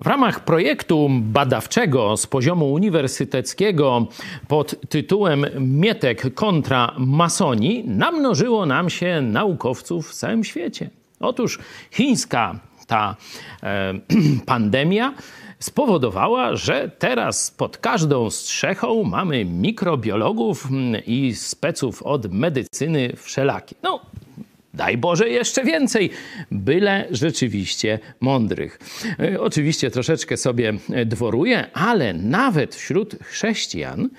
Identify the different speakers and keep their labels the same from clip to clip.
Speaker 1: W ramach projektu badawczego z poziomu uniwersyteckiego pod tytułem Mietek kontra masoni namnożyło nam się naukowców w całym świecie. Otóż chińska ta e, pandemia spowodowała, że teraz pod każdą strzechą mamy mikrobiologów i speców od medycyny wszelakie. No, Daj Boże jeszcze więcej, byle rzeczywiście mądrych. E, oczywiście troszeczkę sobie dworuję, ale nawet wśród chrześcijan,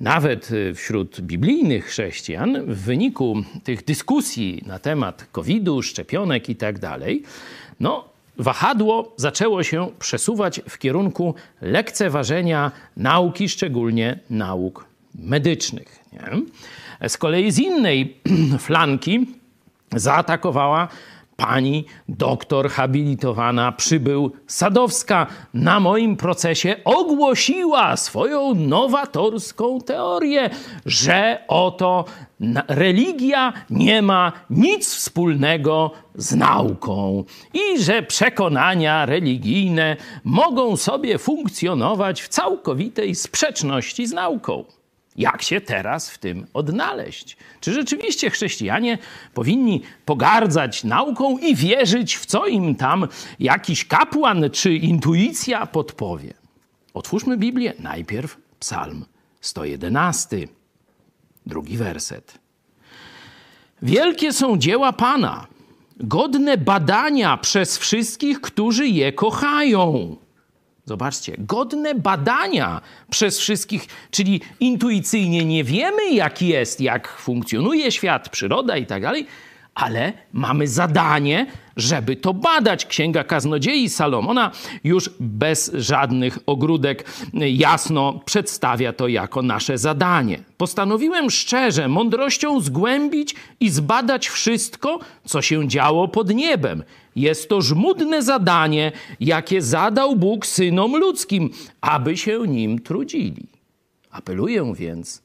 Speaker 1: nawet wśród biblijnych chrześcijan, w wyniku tych dyskusji na temat COVID-u, szczepionek i tak dalej, no, wahadło zaczęło się przesuwać w kierunku lekceważenia nauki, szczególnie nauk medycznych. Nie? Z kolei z innej flanki, zaatakowała pani doktor habilitowana przybył Sadowska. Na moim procesie ogłosiła swoją nowatorską teorię, że oto religia nie ma nic wspólnego z nauką i że przekonania religijne mogą sobie funkcjonować w całkowitej sprzeczności z nauką. Jak się teraz w tym odnaleźć? Czy rzeczywiście chrześcijanie powinni pogardzać nauką i wierzyć w co im tam jakiś kapłan czy intuicja podpowie? Otwórzmy Biblię. Najpierw Psalm 111, drugi werset. Wielkie są dzieła Pana, godne badania przez wszystkich, którzy je kochają. Zobaczcie, godne badania przez wszystkich, czyli intuicyjnie nie wiemy, jak jest, jak funkcjonuje świat, przyroda i tak dalej, ale mamy zadanie, żeby to badać. Księga Kaznodziei Salomona już bez żadnych ogródek jasno przedstawia to jako nasze zadanie. Postanowiłem szczerze, mądrością zgłębić i zbadać wszystko, co się działo pod niebem. Jest to żmudne zadanie, jakie zadał Bóg synom ludzkim, aby się nim trudzili. Apeluję więc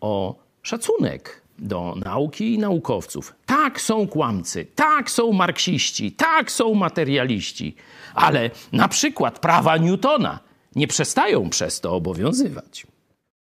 Speaker 1: o szacunek do nauki i naukowców. Tak, są kłamcy, tak, są marksiści, tak, są materialiści, ale na przykład prawa Newtona nie przestają przez to obowiązywać.